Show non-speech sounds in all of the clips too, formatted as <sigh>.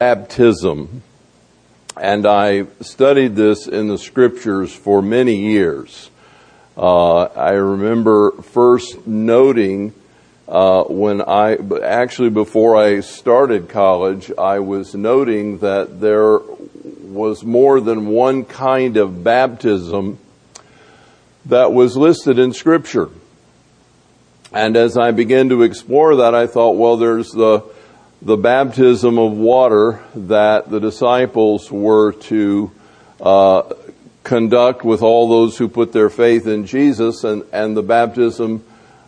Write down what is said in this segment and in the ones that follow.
baptism. And I studied this in the scriptures for many years. Uh, I remember first noting uh, when I, actually before I started college, I was noting that there was more than one kind of baptism that was listed in scripture. And as I began to explore that, I thought, well, there's the the baptism of water that the disciples were to uh, conduct with all those who put their faith in Jesus and, and the baptism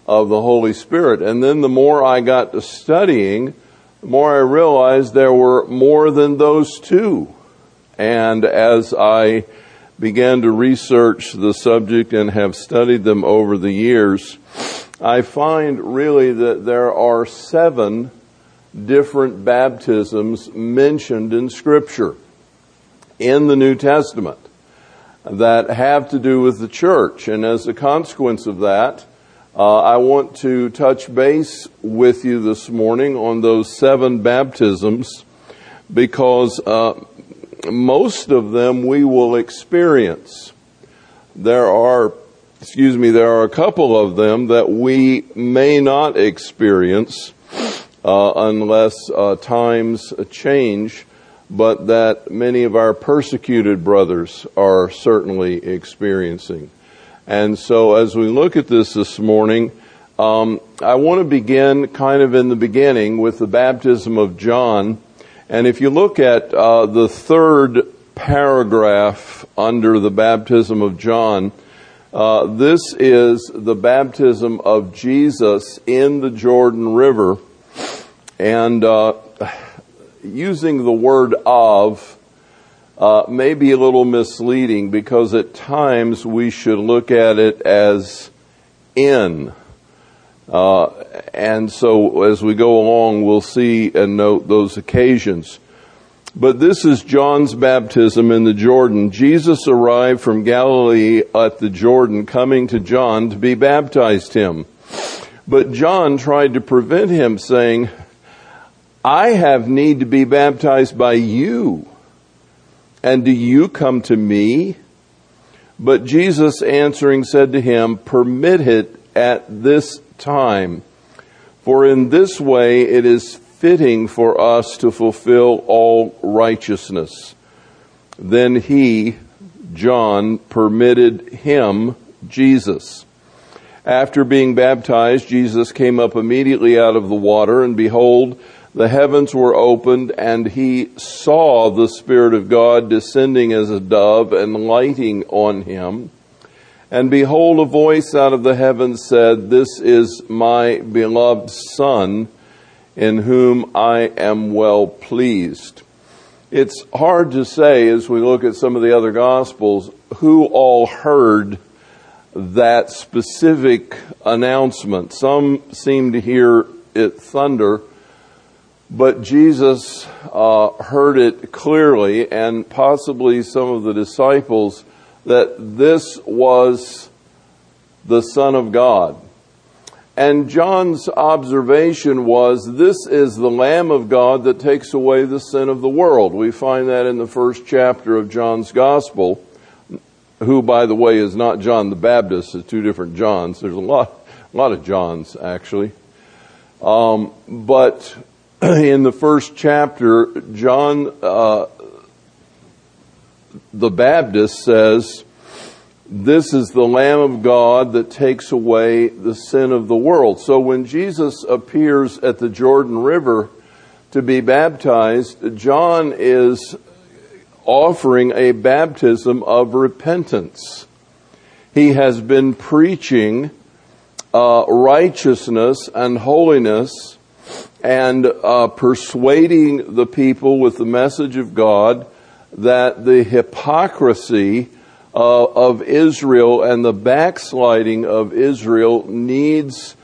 of the Holy Spirit. And then the more I got to studying, the more I realized there were more than those two. And as I began to research the subject and have studied them over the years, I find really that there are seven different baptisms mentioned in Scripture in the New Testament that have to do with the church. And as a consequence of that, uh, I want to touch base with you this morning on those seven baptisms because uh, most of them we will experience. There are, excuse me, there are a couple of them that we may not experience uh, unless uh, times change, but that many of our persecuted brothers are certainly experiencing. And so as we look at this this morning, um, I want to begin kind of in the beginning with the baptism of John. And if you look at uh, the third paragraph under the baptism of John, uh, this is the baptism of Jesus in the Jordan River. And uh, using the word of uh, may be a little misleading because at times we should look at it as in. Uh, and so as we go along, we'll see and note those occasions. But this is John's baptism in the Jordan. Jesus arrived from Galilee at the Jordan, coming to John to be baptized him. But John tried to prevent him, saying, I have need to be baptized by you. And do you come to me? But Jesus answering said to him, Permit it at this time, for in this way it is fitting for us to fulfill all righteousness. Then he, John, permitted him, Jesus. After being baptized, Jesus came up immediately out of the water, and behold, the heavens were opened and he saw the Spirit of God descending as a dove and lighting on him. And behold, a voice out of the heavens said, This is my beloved Son, in whom I am well pleased. It's hard to say as we look at some of the other Gospels who all heard that specific announcement. Some seem to hear it thunder but Jesus uh, heard it clearly, and possibly some of the disciples, that this was the Son of God. And John's observation was, this is the Lamb of God that takes away the sin of the world. We find that in the first chapter of John's Gospel, who, by the way, is not John the Baptist. It's two different Johns. There's a lot, a lot of Johns, actually. Um, but <clears throat> in the first chapter, John uh, the Baptist says, This is the Lamb of God that takes away the sin of the world. So when Jesus appears at the Jordan River to be baptized, John is offering a baptism of repentance. He has been preaching uh, righteousness and holiness and uh, persuading the people with the message of God that the hypocrisy uh, of Israel and the backsliding of Israel needs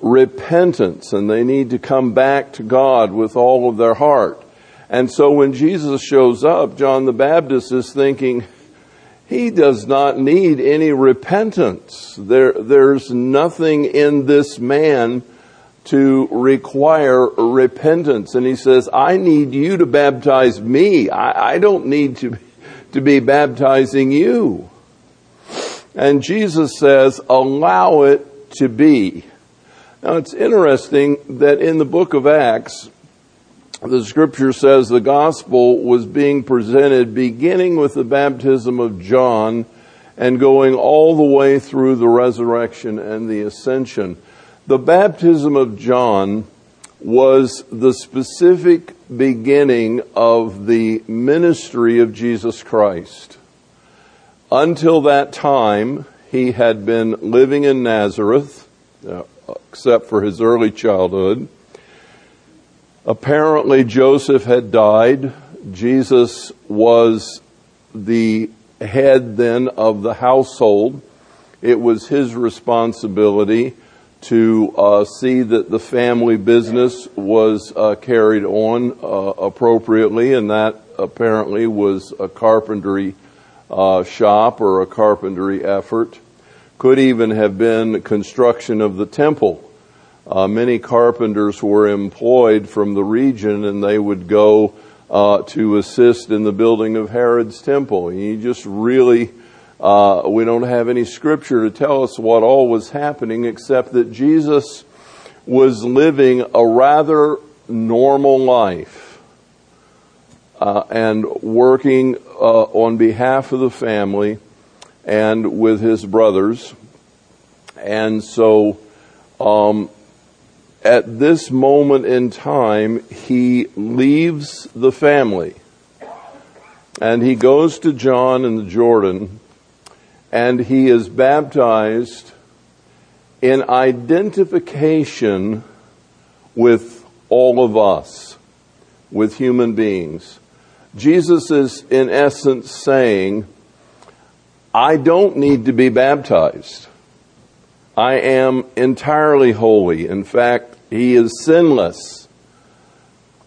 repentance and they need to come back to God with all of their heart. And so when Jesus shows up, John the Baptist is thinking, he does not need any repentance. There, there's nothing in this man to require repentance. And he says, I need you to baptize me. I, I don't need to, to be baptizing you. And Jesus says, allow it to be. Now it's interesting that in the book of Acts, the scripture says the gospel was being presented beginning with the baptism of John and going all the way through the resurrection and the ascension. The baptism of John was the specific beginning of the ministry of Jesus Christ. Until that time, he had been living in Nazareth, uh, except for his early childhood. Apparently, Joseph had died. Jesus was the head then of the household. It was his responsibility to uh, see that the family business was uh, carried on uh, appropriately, and that apparently was a carpentry uh, shop or a carpentry effort. Could even have been construction of the temple. Uh, many carpenters were employed from the region, and they would go to assist in the building of Herod's temple. You just really uh, we don't have any scripture to tell us what all was happening except that Jesus was living a rather normal life uh, and working uh, on behalf of the family and with his brothers. And so, um, at this moment in time, he leaves the family and he goes to John in the Jordan and he is baptized in identification with all of us, with human beings. Jesus is in essence saying, I don't need to be baptized. I am entirely holy. In fact, he is sinless.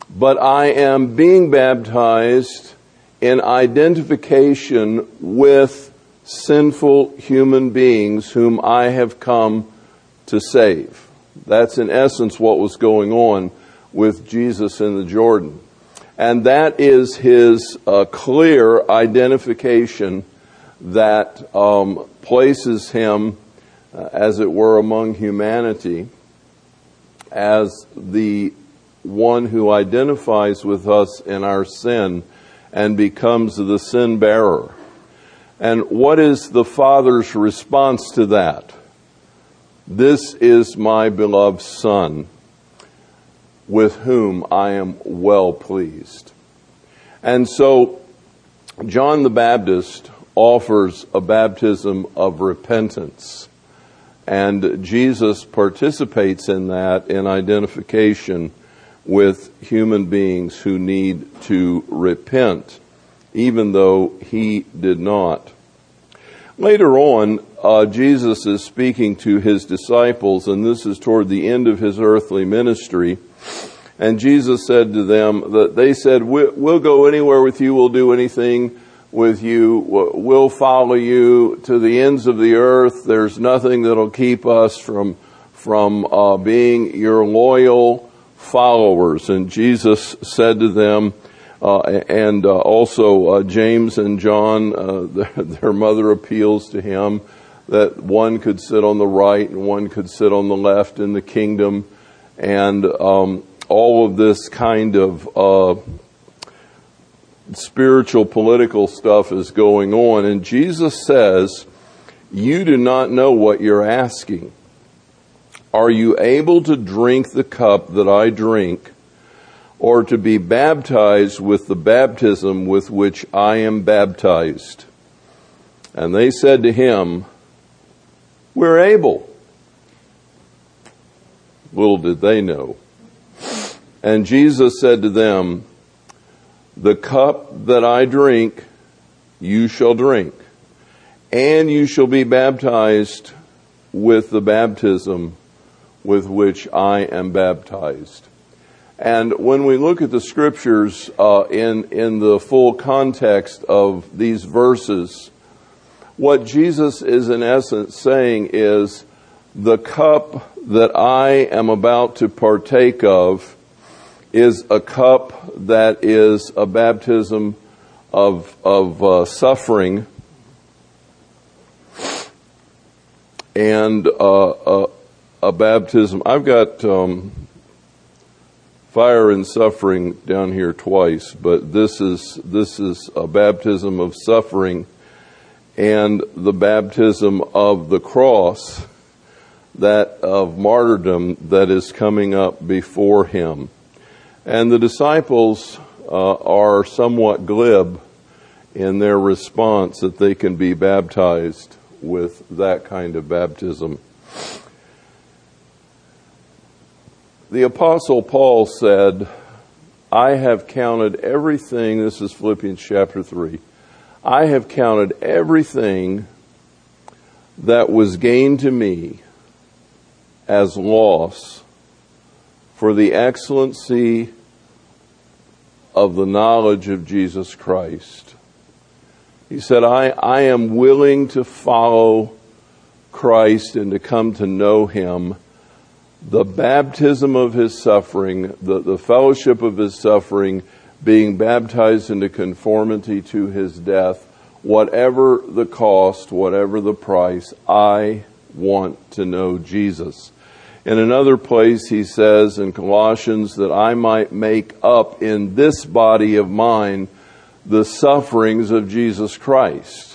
But I am being baptized in identification with sinful human beings whom I have come to save. That's in essence what was going on with Jesus in the Jordan. And that is his uh, clear identification that um, places him, uh, as it were, among humanity as the one who identifies with us in our sin and becomes the sin bearer. And what is the Father's response to that? This is my beloved Son, with whom I am well pleased. And so, John the Baptist offers a baptism of repentance. And Jesus participates in that in identification with human beings who need to repent even though he did not. Later on, uh, Jesus is speaking to his disciples, and this is toward the end of his earthly ministry. And Jesus said to them that they said, We'll go anywhere with you, we'll do anything with you, we'll follow you to the ends of the earth. There's nothing that'll keep us from, from uh, being your loyal followers. And Jesus said to them, uh, and uh, also uh, James and John, uh, <laughs> their, their, mother appeals to him that one could sit on the right and one could sit on the left in the kingdom, and um, all of this kind of uh, spiritual political stuff is going on. And Jesus says, "You do not know what you're asking. Are you able to drink the cup that I drink?" Or to be baptized with the baptism with which I am baptized. And they said to him, We're able. Little did they know. And Jesus said to them, The cup that I drink, you shall drink, and you shall be baptized with the baptism with which I am baptized. And when we look at the scriptures uh, in in the full context of these verses, what Jesus is in essence saying is the cup that I am about to partake of is a cup that is a baptism of, of uh, suffering and uh, a, a, baptism. I've got um, fire and suffering down here twice, but this is this is a baptism of suffering and the baptism of the cross that of martyrdom that is coming up before him. And the disciples uh, are somewhat glib in their response that they can be baptized with that kind of baptism. The Apostle Paul said, I have counted everything, this is Philippians chapter 3, I have counted everything that was gained to me as loss for the excellency of the knowledge of Jesus Christ. He said, I, I am willing to follow Christ and to come to know Him. The baptism of His suffering, the, the fellowship of His suffering, being baptized into conformity to His death, whatever the cost, whatever the price, I want to know Jesus. In another place, he says in Colossians that I might make up in this body of mine the sufferings of Jesus Christ.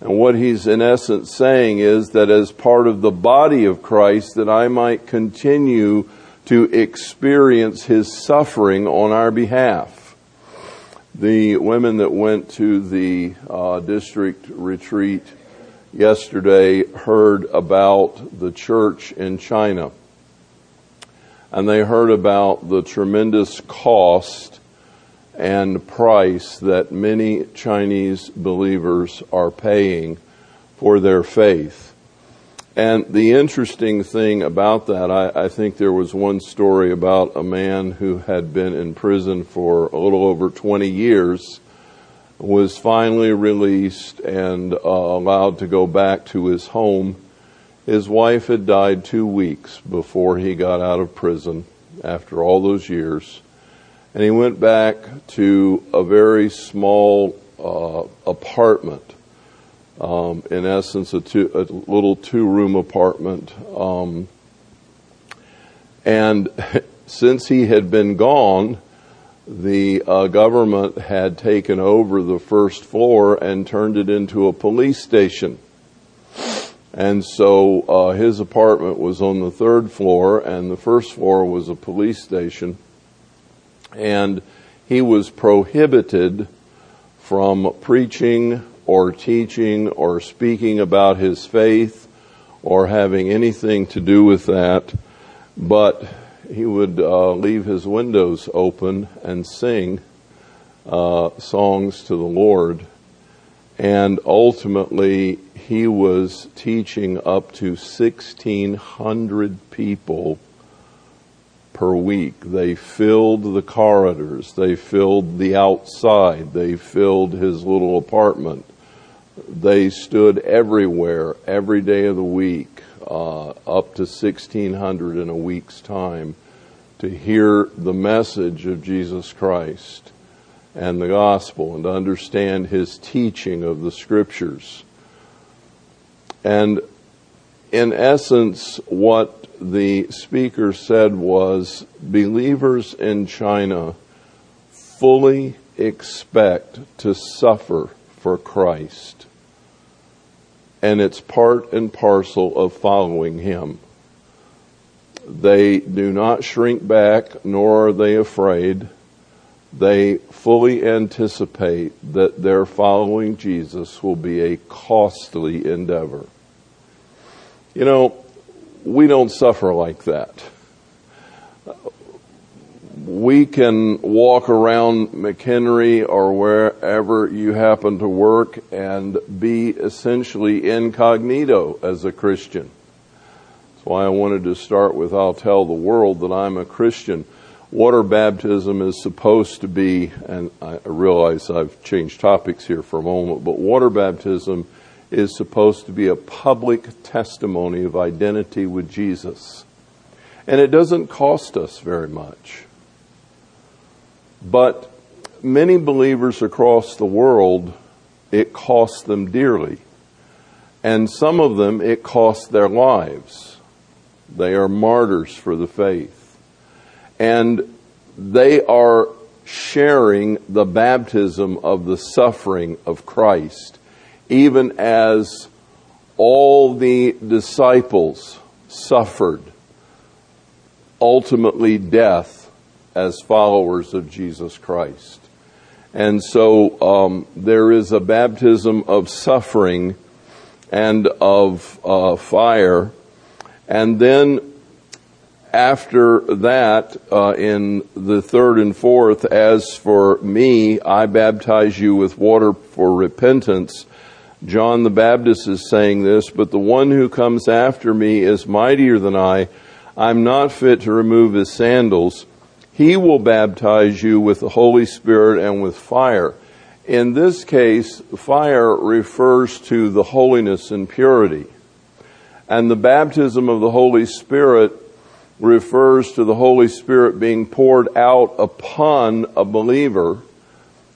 And what he's in essence saying is that as part of the body of Christ, that I might continue to experience his suffering on our behalf. The women that went to the uh, district retreat yesterday heard about the church in China. And they heard about the tremendous cost and price that many Chinese believers are paying for their faith. And the interesting thing about that, I, I, think there was one story about a man who had been in prison for a little over 20 years was finally released and uh, allowed to go back to his home. His wife had died two weeks before he got out of prison after all those years. And he went back to a very small uh, apartment, um, in essence, a, two, a little two room apartment. Um, and <laughs> since he had been gone, the uh, government had taken over the first floor and turned it into a police station. And so uh, his apartment was on the third floor, and the first floor was a police station. And he was prohibited from preaching or teaching or speaking about his faith or having anything to do with that. But he would uh, leave his windows open and sing uh, songs to the Lord. And ultimately, he was teaching up to 1,600 people per week. They filled the corridors, they filled the outside, they filled his little apartment. They stood everywhere, every day of the week, uh, up to 1600 in a week's time to hear the message of Jesus Christ and the gospel and to understand his teaching of the scriptures. And in essence, what the speaker said was believers in China fully expect to suffer for Christ and it's part and parcel of following Him. They do not shrink back, nor are they afraid. They fully anticipate that their following Jesus will be a costly endeavor. You know, we don't suffer like that. We can walk around McHenry or wherever you happen to work and be essentially incognito as a Christian. That's why I wanted to start with I'll tell the world that I'm a Christian. Water baptism is supposed to be, and I realize I've changed topics here for a moment, but water baptism is supposed to be a public testimony of identity with Jesus. And it doesn't cost us very much. But many believers across the world, it costs them dearly. And some of them, it costs their lives. They are martyrs for the faith. And they are sharing the baptism of the suffering of Christ, even as all the disciples suffered ultimately death as followers of Jesus Christ. And so um, there is a baptism of suffering and of uh, fire. And then after that, uh, in the third and fourth, as for me, I baptize you with water for repentance. John the Baptist is saying this, but the one who comes after me is mightier than I. I'm not fit to remove his sandals. He will baptize you with the Holy Spirit and with fire. In this case, fire refers to the holiness and purity. And the baptism of the Holy Spirit refers to the Holy Spirit being poured out upon a believer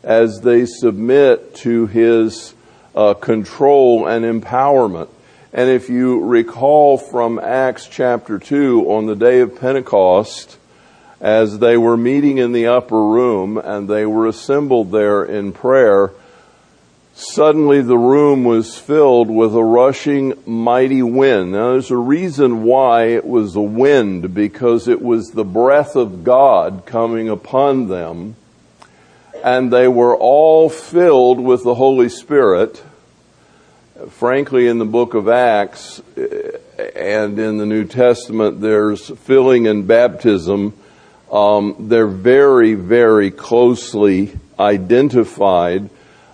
as they submit to his uh, control and empowerment. And if you recall from Acts chapter 2, on the day of Pentecost, as they were meeting in the upper room and they were assembled there in prayer, Suddenly the room was filled with a rushing mighty wind. Now there's a reason why it was a wind, because it was the breath of God coming upon them, and they were all filled with the Holy Spirit. Frankly, in the book of Acts and in the New Testament, there's filling and baptism. Um, they're very, very closely identified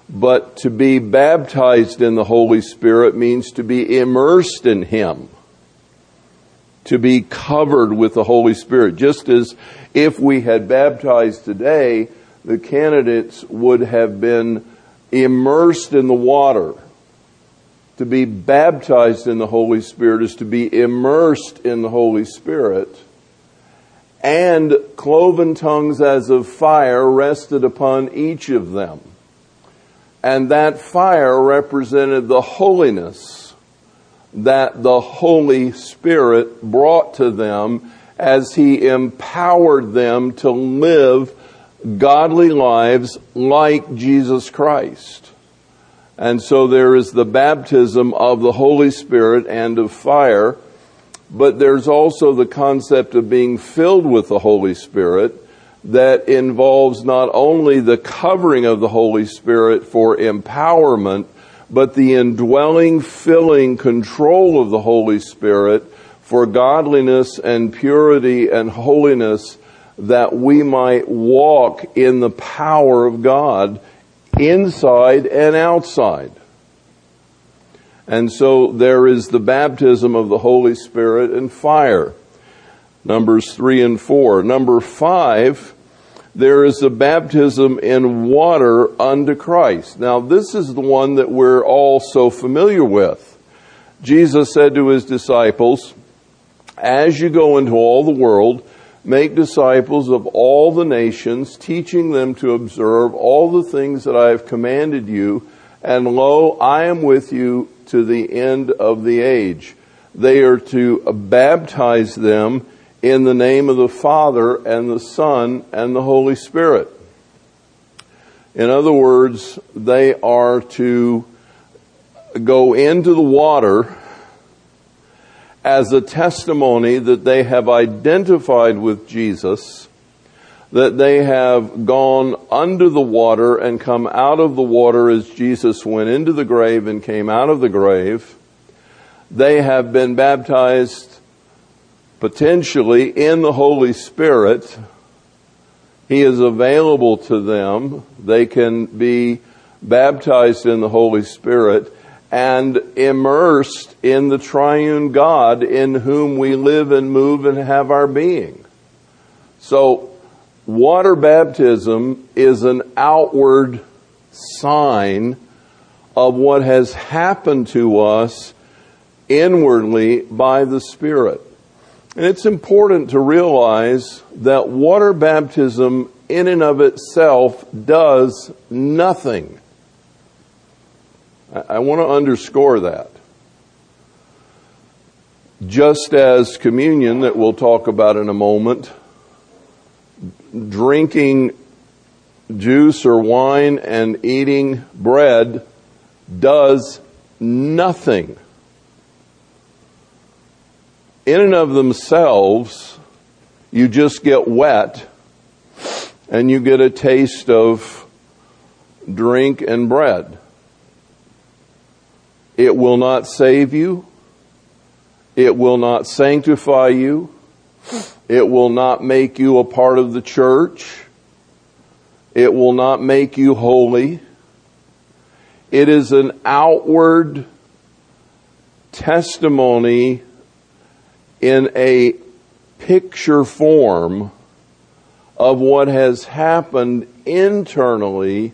but to be baptized in the Holy Spirit means to be immersed in Him. To be covered with the Holy Spirit. Just as if we had baptized today, the candidates would have been immersed in the water. To be baptized in the Holy Spirit is to be immersed in the Holy Spirit. And cloven tongues as of fire rested upon each of them. And that fire represented the holiness that the Holy Spirit brought to them as He empowered them to live godly lives like Jesus Christ. And so there is the baptism of the Holy Spirit and of fire, but there's also the concept of being filled with the Holy Spirit that involves not only the covering of the Holy Spirit for empowerment, but the indwelling, filling control of the Holy Spirit for godliness and purity and holiness that we might walk in the power of God inside and outside. And so there is the baptism of the Holy Spirit and fire. Numbers 3 and 4. Number 5, there is the baptism in water unto Christ. Now, this is the one that we're all so familiar with. Jesus said to his disciples, As you go into all the world, make disciples of all the nations, teaching them to observe all the things that I have commanded you, and lo, I am with you to the end of the age. They are to baptize them in the name of the Father and the Son and the Holy Spirit. In other words, they are to go into the water as a testimony that they have identified with Jesus, that they have gone under the water and come out of the water as Jesus went into the grave and came out of the grave. They have been baptized potentially in the Holy Spirit. He is available to them. They can be baptized in the Holy Spirit and immersed in the triune God in whom we live and move and have our being. So, water baptism is an outward sign of what has happened to us inwardly by the Spirit. And it's important to realize that water baptism in and of itself does nothing. I, want to underscore that. Just as communion, that we'll talk about in a moment, drinking juice or wine and eating bread does nothing. In and of themselves, you just get wet and you get a taste of drink and bread. It will not save you. It will not sanctify you. It will not make you a part of the church. It will not make you holy. It is an outward testimony in a picture form of what has happened internally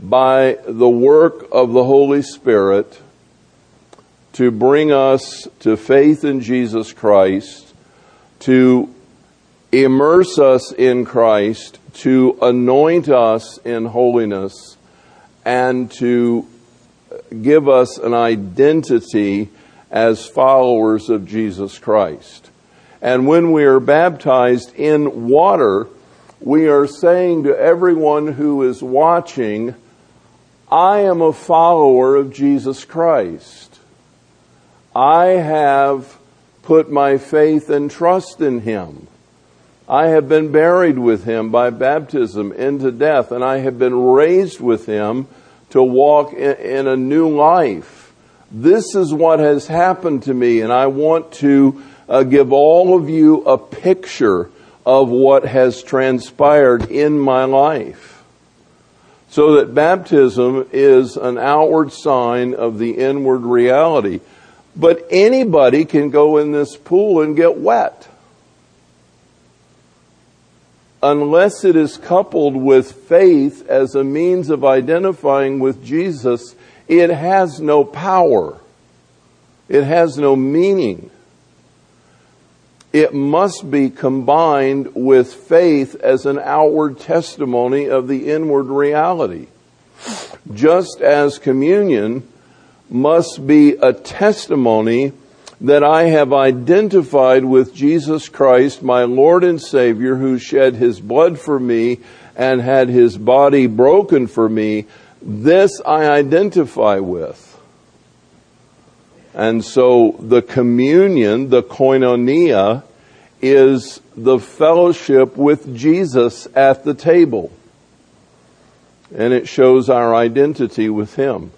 by the work of the Holy Spirit to bring us to faith in Jesus Christ, to immerse us in Christ, to anoint us in holiness, and to give us an identity as followers of Jesus Christ. And when we are baptized in water, we are saying to everyone who is watching, I am a follower of Jesus Christ. I have put my faith and trust in Him. I have been buried with Him by baptism into death, and I have been raised with Him to walk in, in a new life. This is what has happened to me, and I want to uh, give all of you a picture of what has transpired in my life. So that baptism is an outward sign of the inward reality. But anybody can go in this pool and get wet. Unless it is coupled with faith as a means of identifying with Jesus it has no power. It has no meaning. It must be combined with faith as an outward testimony of the inward reality. Just as communion must be a testimony that I have identified with Jesus Christ, my Lord and Savior, who shed his blood for me and had his body broken for me, this I identify with. And so the communion, the koinonia, is the fellowship with Jesus at the table. And it shows our identity with Him.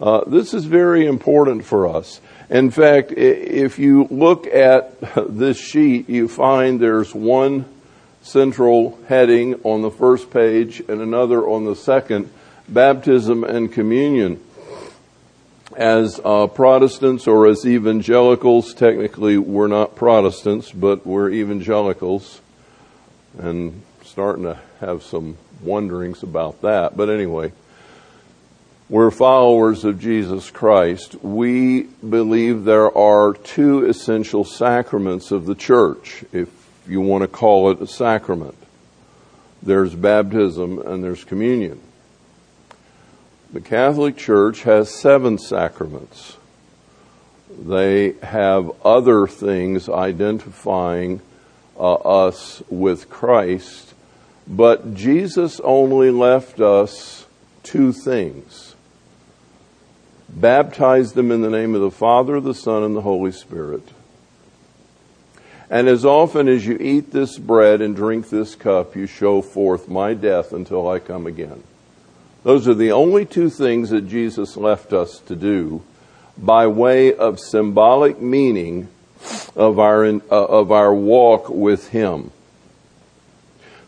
Uh, this is very important for us. In fact, if you look at <laughs> this sheet, you find there's one central heading on the first page and another on the second baptism and communion. As uh, Protestants or as evangelicals, technically we're not Protestants, but we're evangelicals, and starting to have some wonderings about that. But anyway, we're followers of Jesus Christ. We believe there are two essential sacraments of the church, if you want to call it a sacrament. There's baptism and there's communion. The Catholic Church has seven sacraments. They have other things identifying uh, us with Christ, but Jesus only left us two things. Baptize them in the name of the Father, the Son, and the Holy Spirit. And as often as you eat this bread and drink this cup, you show forth my death until I come again. Those are the only two things that Jesus left us to do by way of symbolic meaning of our, uh, of our walk with Him.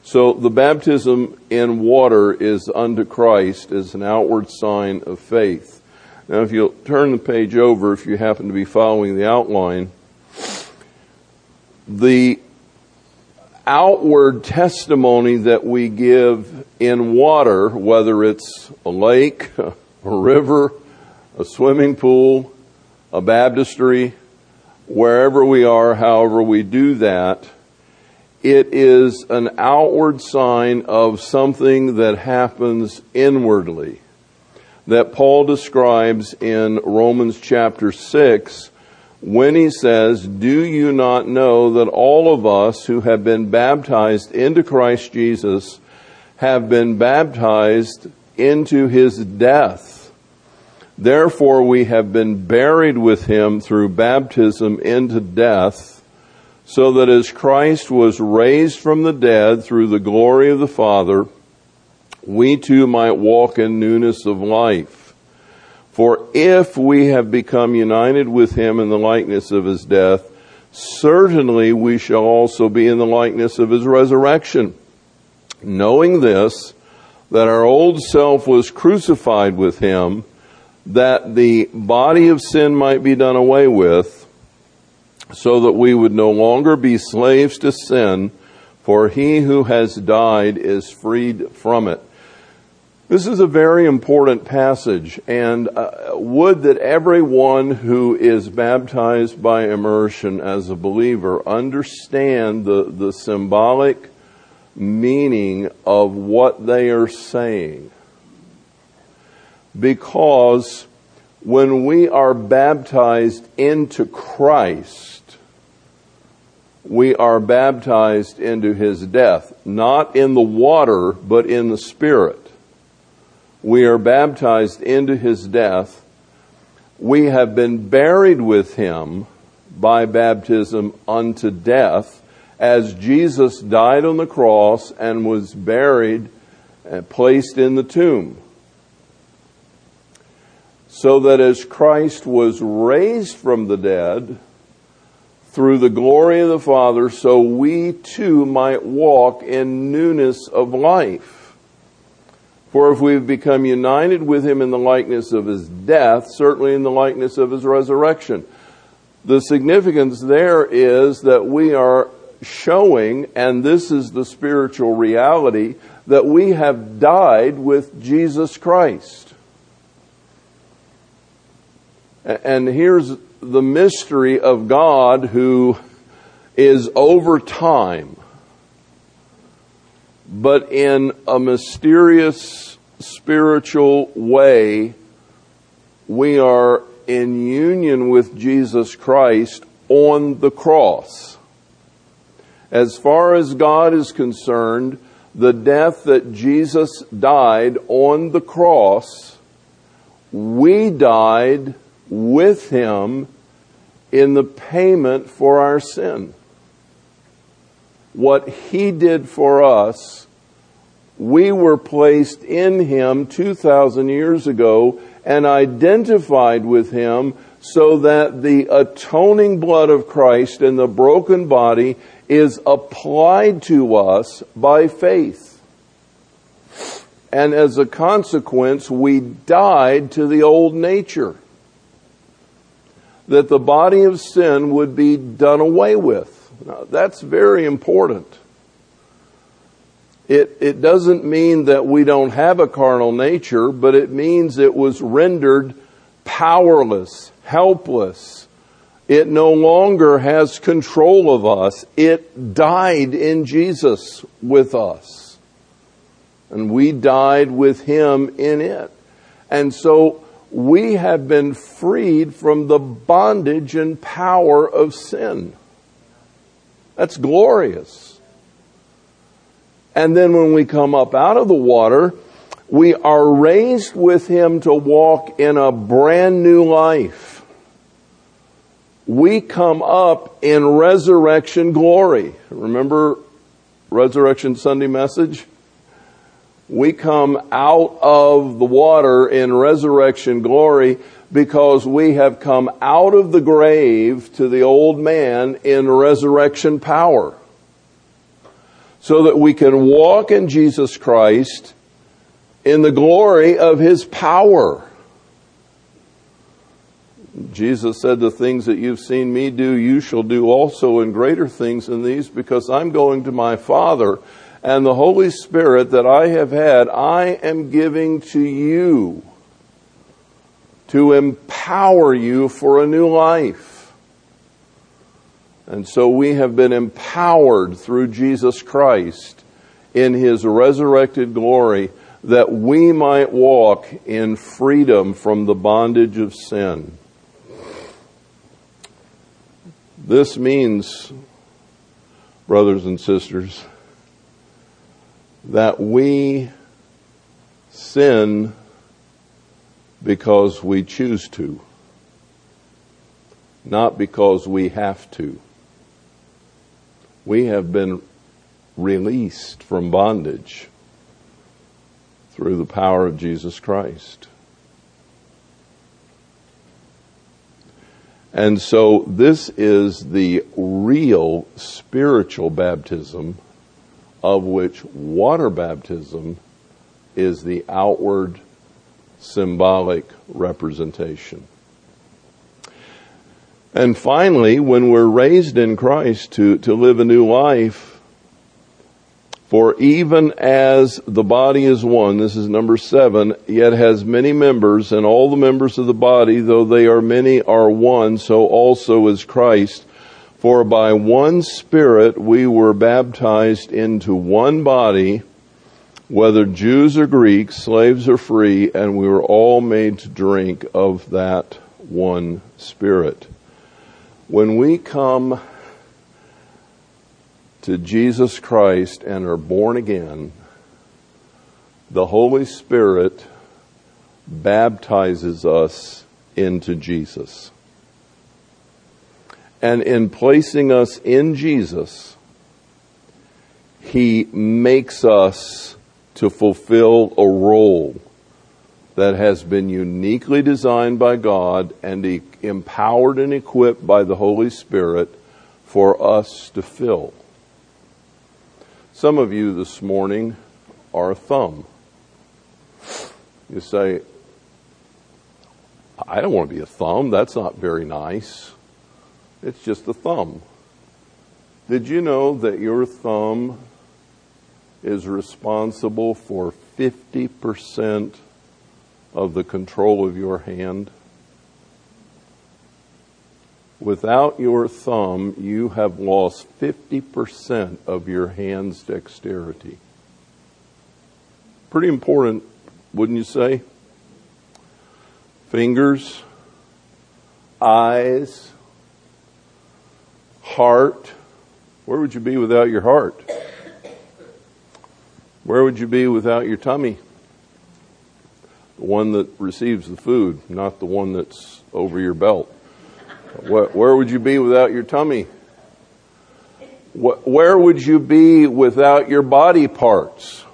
So the baptism in water is unto Christ as an outward sign of faith. Now, if you'll turn the page over, if you happen to be following the outline, the outward testimony that we give in water, whether it's a lake, <laughs> a river, a swimming pool, a baptistry, wherever we are, however we do that, it is an outward sign of something that happens inwardly that Paul describes in Romans chapter 6 when he says, Do you not know that all of us who have been baptized into Christ Jesus have been baptized into his death? Therefore we have been buried with him through baptism into death, so that as Christ was raised from the dead through the glory of the Father, we too might walk in newness of life. For if we have become united with him in the likeness of his death, certainly we shall also be in the likeness of his resurrection. Knowing this, that our old self was crucified with him, that the body of sin might be done away with, so that we would no longer be slaves to sin, for he who has died is freed from it. This is a very important passage, and uh, would that everyone who is baptized by immersion as a believer understand the, the symbolic meaning of what they are saying. Because when we are baptized into Christ, we are baptized into his death, not in the water, but in the Spirit we are baptized into his death. We have been buried with him by baptism unto death as Jesus died on the cross and was buried and placed in the tomb. So that as Christ was raised from the dead through the glory of the Father, so we too might walk in newness of life. For if we've become united with him in the likeness of his death, certainly in the likeness of his resurrection. The significance there is that we are showing, and this is the spiritual reality, that we have died with Jesus Christ. And here's the mystery of God who is over time but in a mysterious spiritual way, we are in union with Jesus Christ on the cross. As far as God is concerned, the death that Jesus died on the cross, we died with him in the payment for our sin what he did for us, we were placed in him 2,000 years ago and identified with him so that the atoning blood of Christ and the broken body is applied to us by faith. And as a consequence, we died to the old nature. That the body of sin would be done away with. Now, that's very important. It, it doesn't mean that we don't have a carnal nature, but it means it was rendered powerless, helpless. It no longer has control of us. It died in Jesus with us. And we died with Him in it. And so we have been freed from the bondage and power of sin. That's glorious. And then when we come up out of the water, we are raised with Him to walk in a brand new life. We come up in resurrection glory. Remember Resurrection Sunday message? We come out of the water in resurrection glory because we have come out of the grave to the old man in resurrection power. So that we can walk in Jesus Christ in the glory of his power. Jesus said, The things that you've seen me do, you shall do also, and greater things than these, because I'm going to my Father, and the Holy Spirit that I have had, I am giving to you to empower you for a new life. And so we have been empowered through Jesus Christ in his resurrected glory that we might walk in freedom from the bondage of sin. This means, brothers and sisters, that we sin because we choose to, not because we have to. We have been released from bondage through the power of Jesus Christ. And so this is the real spiritual baptism of which water baptism is the outward symbolic representation. And finally, when we're raised in Christ to, to live a new life, for even as the body is one, this is number seven, yet has many members, and all the members of the body, though they are many, are one, so also is Christ. For by one Spirit we were baptized into one body, whether Jews or Greeks, slaves or free, and we were all made to drink of that one Spirit. When we come to Jesus Christ and are born again, the Holy Spirit baptizes us into Jesus. And in placing us in Jesus, He makes us to fulfill a role that has been uniquely designed by God and empowered and equipped by the Holy Spirit for us to fill. Some of you this morning are a thumb. You say, I don't want to be a thumb. That's not very nice. It's just a thumb. Did you know that your thumb is responsible for 50% of the control of your hand? Without your thumb, you have lost 50% of your hand's dexterity. Pretty important, wouldn't you say? Fingers, eyes, heart. Where would you be without your heart? Where would you be without your tummy? The one that receives the food, not the one that's over your belt. Where would you be without your tummy? Where would you be without your body parts?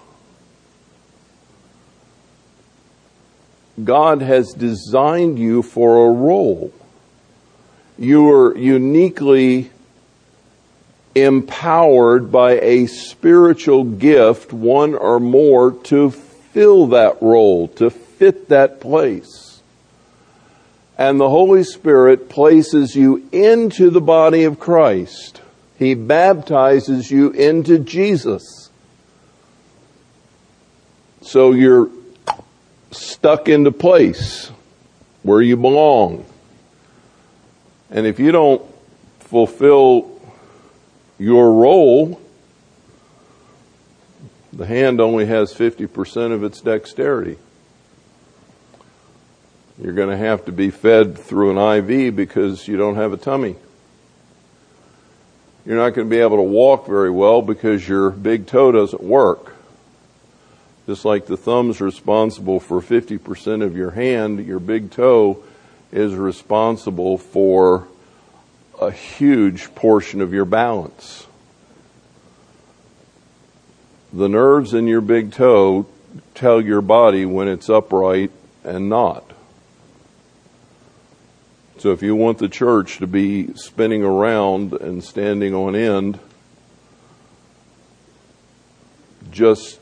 God has designed you for a role. You are uniquely empowered by a spiritual gift, one or more, to fill that role, to fit that place and the Holy Spirit places you into the body of Christ. He baptizes you into Jesus. So you're stuck into place where you belong. And if you don't fulfill your role, the hand only has 50% of its dexterity. You're going to have to be fed through an IV because you don't have a tummy. You're not going to be able to walk very well because your big toe doesn't work. Just like the thumb's responsible for 50% of your hand, your big toe is responsible for a huge portion of your balance. The nerves in your big toe tell your body when it's upright and not. So if you want the church to be spinning around and standing on end, just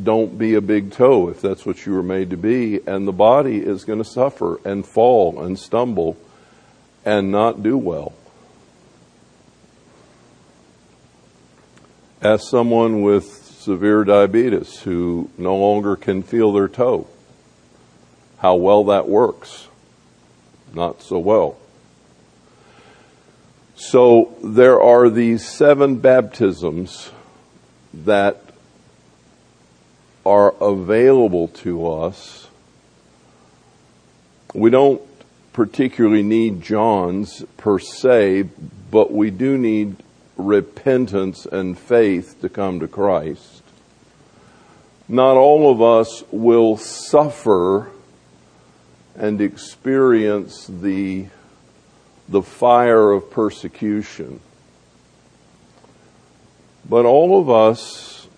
don't be a big toe if that's what you were made to be. And the body is going to suffer and fall and stumble and not do well. Ask someone with severe diabetes who no longer can feel their toe how well that works not so well. So there are these seven baptisms that are available to us. We don't particularly need John's per se, but we do need repentance and faith to come to Christ. Not all of us will suffer and experience the, the fire of persecution. But all of us,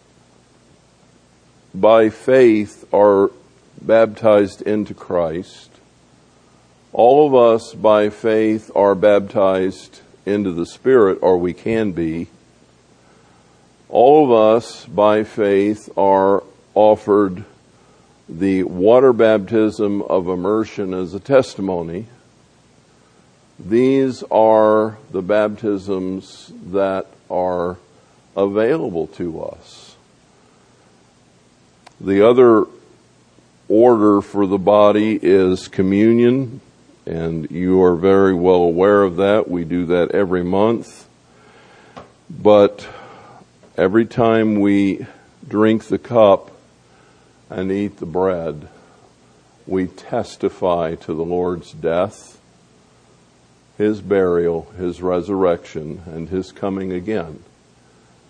by faith, are baptized into Christ. All of us, by faith, are baptized into the Spirit, or we can be. All of us, by faith, are offered the water baptism of immersion as a testimony. These are the baptisms that are available to us. The other order for the body is communion, and you are very well aware of that. We do that every month. But every time we drink the cup, and eat the bread, we testify to the Lord's death, His burial, His resurrection, and His coming again.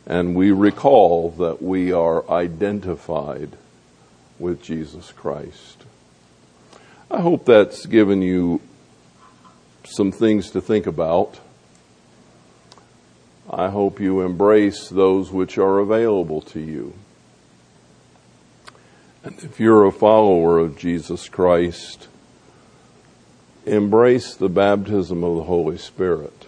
And we recall that we are identified with Jesus Christ. I hope that's given you some things to think about. I hope you embrace those which are available to you. And if you're a follower of Jesus Christ, embrace the baptism of the Holy Spirit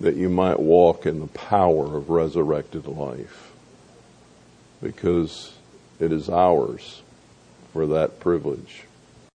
that you might walk in the power of resurrected life because it is ours for that privilege.